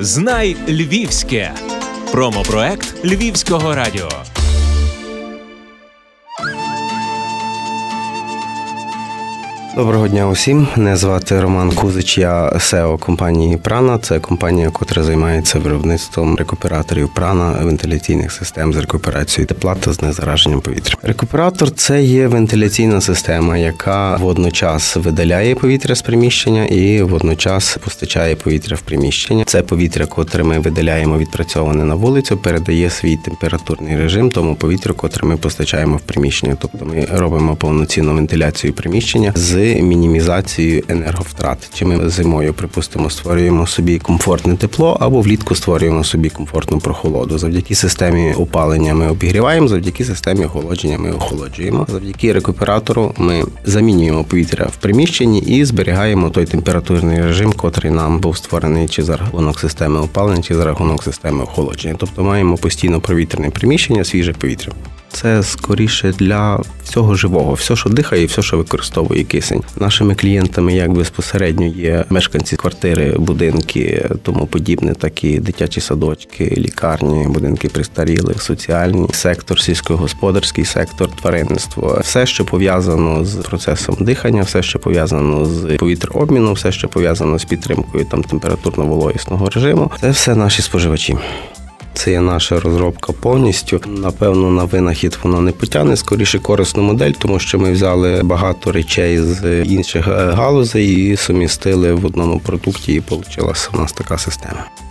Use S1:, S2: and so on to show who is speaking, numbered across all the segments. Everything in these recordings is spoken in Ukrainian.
S1: Знай Львівське. Промопроект Львівського радіо.
S2: Доброго дня усім. Мене звати Роман Кузич. Я SEO компанії Прана. Це компанія, яка займається виробництвом рекуператорів прана, вентиляційних систем з рекуперацією тепла та з незараженням повітря. Рекуператор це є вентиляційна система, яка водночас видаляє повітря з приміщення і водночас постачає повітря в приміщення. Це повітря, котре ми видаляємо відпрацьоване на вулицю, передає свій температурний режим тому повітрю, котре ми постачаємо в приміщення. Тобто ми робимо повноцінну вентиляцію приміщення з мінімізацією енерговтрат. Чи ми зимою, припустимо, створюємо собі комфортне тепло, або влітку створюємо собі комфортну прохолоду. Завдяки системі опалення ми обігріваємо, завдяки системі охолодження ми охолоджуємо. Завдяки рекуператору ми замінюємо повітря в приміщенні і зберігаємо той температурний режим, котрий нам був створений чи за рахунок системи опалення, чи за рахунок системи охолодження. Тобто маємо постійно провітряне приміщення, свіже повітря це скоріше для всього живого, все, що дихає, все, що використовує кисень. Нашими клієнтами як безпосередньо є мешканці квартири, будинки, тому подібне, так і дитячі садочки, лікарні, будинки пристарілих, соціальні сектор, сільськогосподарський сектор, тваринництво, все, що пов'язано з процесом дихання, все, що пов'язано з повітрообміном, все, що пов'язано з підтримкою там температурно-вологісного режиму, це все наші споживачі. Це є наша розробка повністю. Напевно, на винахід воно не потягне скоріше корисну модель, тому що ми взяли багато речей з інших галузей і сумістили в одному продукті, і вийшла у нас така система.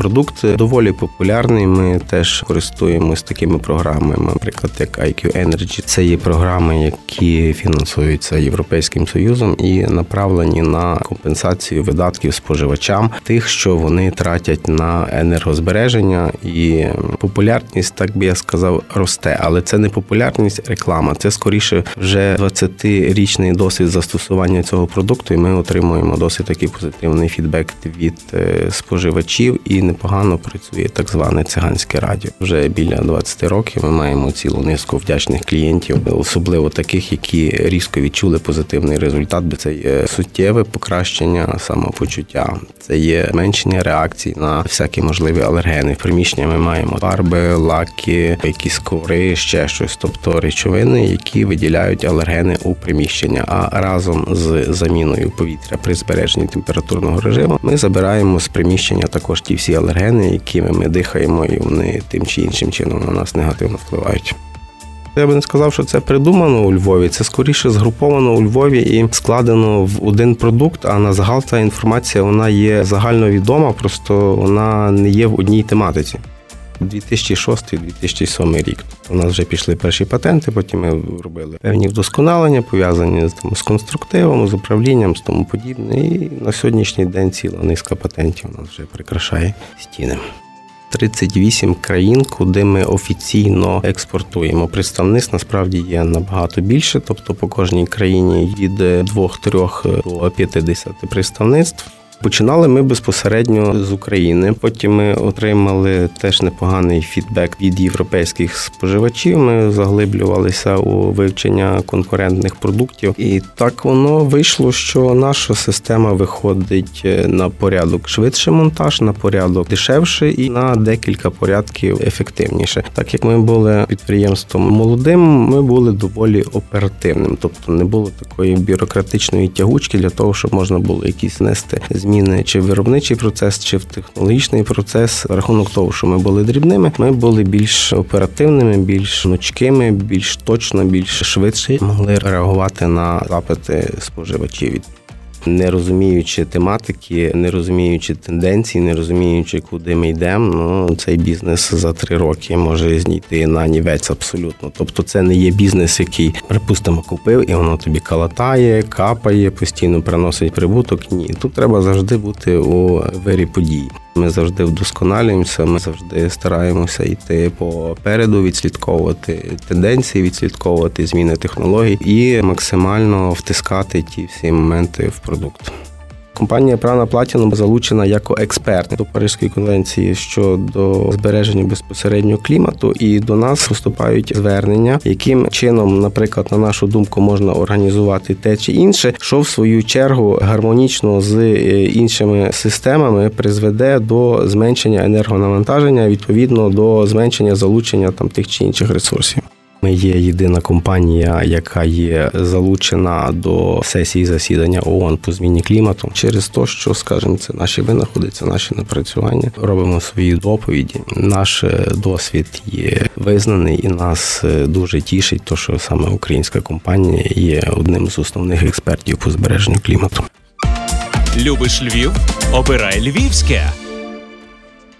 S2: Продукт доволі популярний. Ми теж користуємось такими програмами, наприклад, як IQ Energy. Це є програми, які фінансуються Європейським Союзом і направлені на компенсацію видатків споживачам тих, що вони тратять на енергозбереження, і популярність, так би я сказав, росте. Але це не популярність реклама. Це скоріше вже 20-річний досвід застосування цього продукту, і ми отримуємо досить такий позитивний фідбек від е, споживачів і непогано працює так зване циганське радіо. Вже біля 20 років ми маємо цілу низку вдячних клієнтів, особливо таких, які різко відчули позитивний результат, бо це є суттєве покращення самопочуття, це є зменшення реакцій на всякі можливі алергени. В приміщення ми маємо фарби, лаки, якісь коври, ще щось, тобто речовини, які виділяють алергени у приміщення. А разом з заміною повітря при збереженні температурного режиму ми забираємо з приміщення також ті всі алергени, якими ми дихаємо, і вони тим чи іншим чином на нас негативно впливають. Я би не сказав, що це придумано у Львові. Це скоріше згруповано у Львові і складено в один продукт. А на загал та інформація вона є загальновідома, просто вона не є в одній тематиці. 2006-2007 рік. У нас вже пішли перші патенти, потім ми робили певні вдосконалення, пов'язані з, там, з конструктивом, з управлінням, з тому подібне. І на сьогоднішній день ціла низка патентів у нас вже прикрашає стіни. 38 країн, куди ми офіційно експортуємо. Представництв насправді є набагато більше, тобто по кожній країні від 2-3 до 50 представництв. Починали ми безпосередньо з України. Потім ми отримали теж непоганий фідбек від європейських споживачів. Ми заглиблювалися у вивчення конкурентних продуктів, і так воно вийшло, що наша система виходить на порядок швидше монтаж, на порядок дешевше і на декілька порядків ефективніше. Так як ми були підприємством молодим, ми були доволі оперативним, тобто не було такої бюрократичної тягучки для того, щоб можна було якісь нести зміни зміни чи в виробничий процес, чи в технологічний процес. Рахунок того, що ми були дрібними, ми були більш оперативними, більш гнучкими, більш точно, більш швидше могли реагувати на запити споживачів не розуміючи тематики, не розуміючи тенденцій, не розуміючи, куди ми йдемо, ну цей бізнес за три роки може знійти на нівець абсолютно. Тобто, це не є бізнес, який припустимо купив, і воно тобі калатає, капає, постійно приносить прибуток. Ні, тут треба завжди бути у вирі подій. Ми завжди вдосконалюємося, ми завжди стараємося йти попереду, відслідковувати тенденції, відслідковувати зміни технологій і максимально втискати ті всі моменти в продукт. Компанія Прана Платінум залучена як експерт до Паризької конвенції щодо збереження безпосередньо клімату, і до нас поступають звернення, яким чином, наприклад, на нашу думку, можна організувати те чи інше, що в свою чергу гармонічно з е, іншими системами призведе до зменшення енергонавантаження, відповідно до зменшення залучення там тих чи інших ресурсів. Ми є єдина компанія, яка є залучена до сесії засідання ООН по зміні клімату через те, що, скажімо, це наші винаходи, це наші напрацювання. Робимо свої доповіді. Наш е, досвід є визнаний, і нас е, дуже тішить, то що саме українська компанія є одним з основних експертів по збереженню клімату.
S1: Любиш Львів? Обирай Львівське.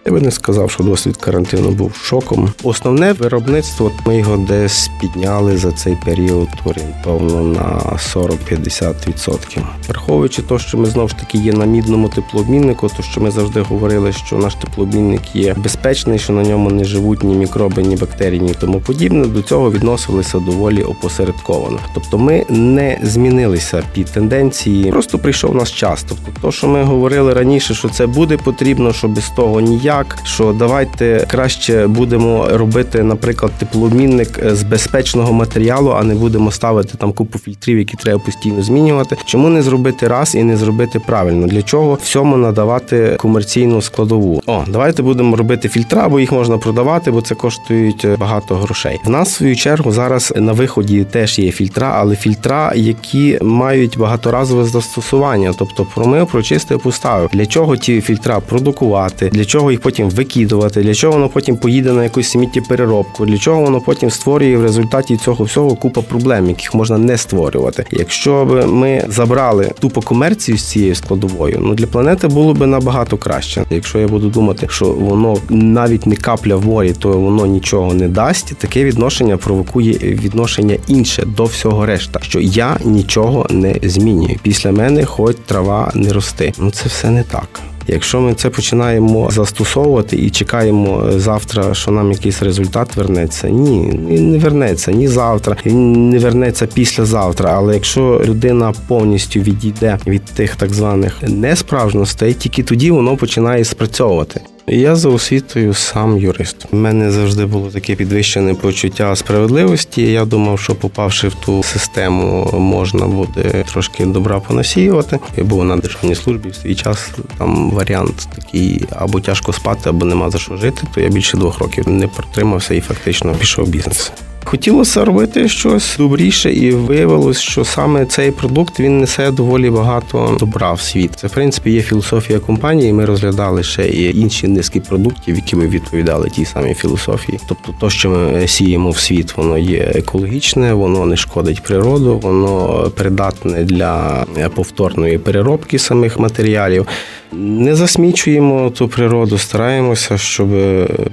S2: Я би не сказав, що досвід карантину був шоком. Основне виробництво ми його десь підняли за цей період орієнтовно на 40-50%. Враховуючи те, що ми знову ж таки є на мідному теплообміннику, то що ми завжди говорили, що наш теплообмінник є безпечний, що на ньому не живуть ні мікроби, ні бактерії, ні тому подібне. До цього відносилися доволі опосередковано. Тобто ми не змінилися під тенденції, просто прийшов наш час. Тобто, то, що ми говорили раніше, що це буде потрібно, що без того ніяк як, що давайте краще будемо робити, наприклад, теплообмінник з безпечного матеріалу, а не будемо ставити там купу фільтрів, які треба постійно змінювати. Чому не зробити раз і не зробити правильно? Для чого всьому надавати комерційну складову? О, давайте будемо робити фільтра, бо їх можна продавати, бо це коштують багато грошей. В нас в свою чергу зараз на виході теж є фільтра, але фільтра, які мають багаторазове застосування, тобто промив, прочистив, поставив. Для чого ті фільтра продукувати? Для чого їх їх потім викидувати, для чого воно потім поїде на якусь сміттєпереробку, для чого воно потім створює в результаті цього всього купа проблем, яких можна не створювати. Якщо б ми забрали тупо комерцію з цією складовою, ну для планети було б набагато краще. Якщо я буду думати, що воно навіть не капля в морі, то воно нічого не дасть. Таке відношення провокує відношення інше до всього решта, що я нічого не змінюю. Після мене хоч трава не рости. Ну це все не так. Якщо ми це починаємо застосовувати і чекаємо завтра, що нам якийсь результат вернеться, ні, не вернеться ні завтра, не вернеться післязавтра. Але якщо людина повністю відійде від тих так званих несправжностей, тільки тоді воно починає спрацьовувати. Я за освітою сам юрист. У мене завжди було таке підвищене почуття справедливості. Я думав, що попавши в ту систему, можна буде трошки добра понасіювати. Я був на державній службі в свій час. Там варіант такий або тяжко спати, або нема за що жити. То я більше двох років не протримався і фактично пішов в бізнес. Хотілося робити щось добріше, і виявилось, що саме цей продукт він несе доволі багато добра в світ. Це в принципі є філософія компанії. Ми розглядали ще і інші низки продуктів, які би відповідали тій самій філософії. Тобто, то, що ми сіємо в світ, воно є екологічне, воно не шкодить природу, воно придатне для повторної переробки самих матеріалів. Не засмічуємо ту природу, стараємося, щоб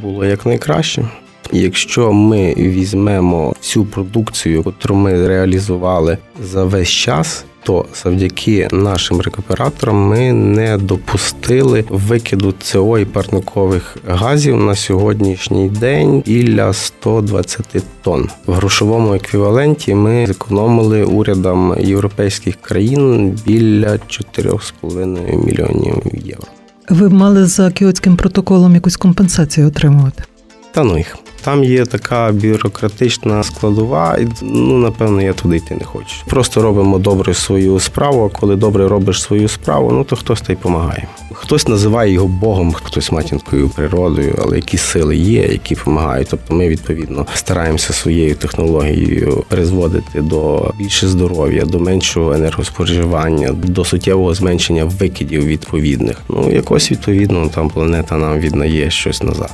S2: було якнайкраще. Якщо ми візьмемо всю продукцію, яку ми реалізували за весь час. То завдяки нашим рекуператорам ми не допустили викиду СО і парникових газів на сьогоднішній день біля 120 тонн. В грошовому еквіваленті ми зекономили урядам європейських країн біля 4,5 мільйонів євро.
S3: Ви б мали за кіотським протоколом якусь компенсацію отримувати?
S2: Та ну їх. Там є така бюрократична складова, і ну напевно я туди йти не хочу. Просто робимо добре свою справу. а Коли добре робиш свою справу, ну то хтось та й допомагає. Хтось називає його Богом, хтось матінкою природою, але які сили є, які допомагають. Тобто ми відповідно стараємося своєю технологією призводити до більше здоров'я, до меншого енергоспоживання, до суттєвого зменшення викидів відповідних. Ну якось відповідно там планета нам віднає щось назад.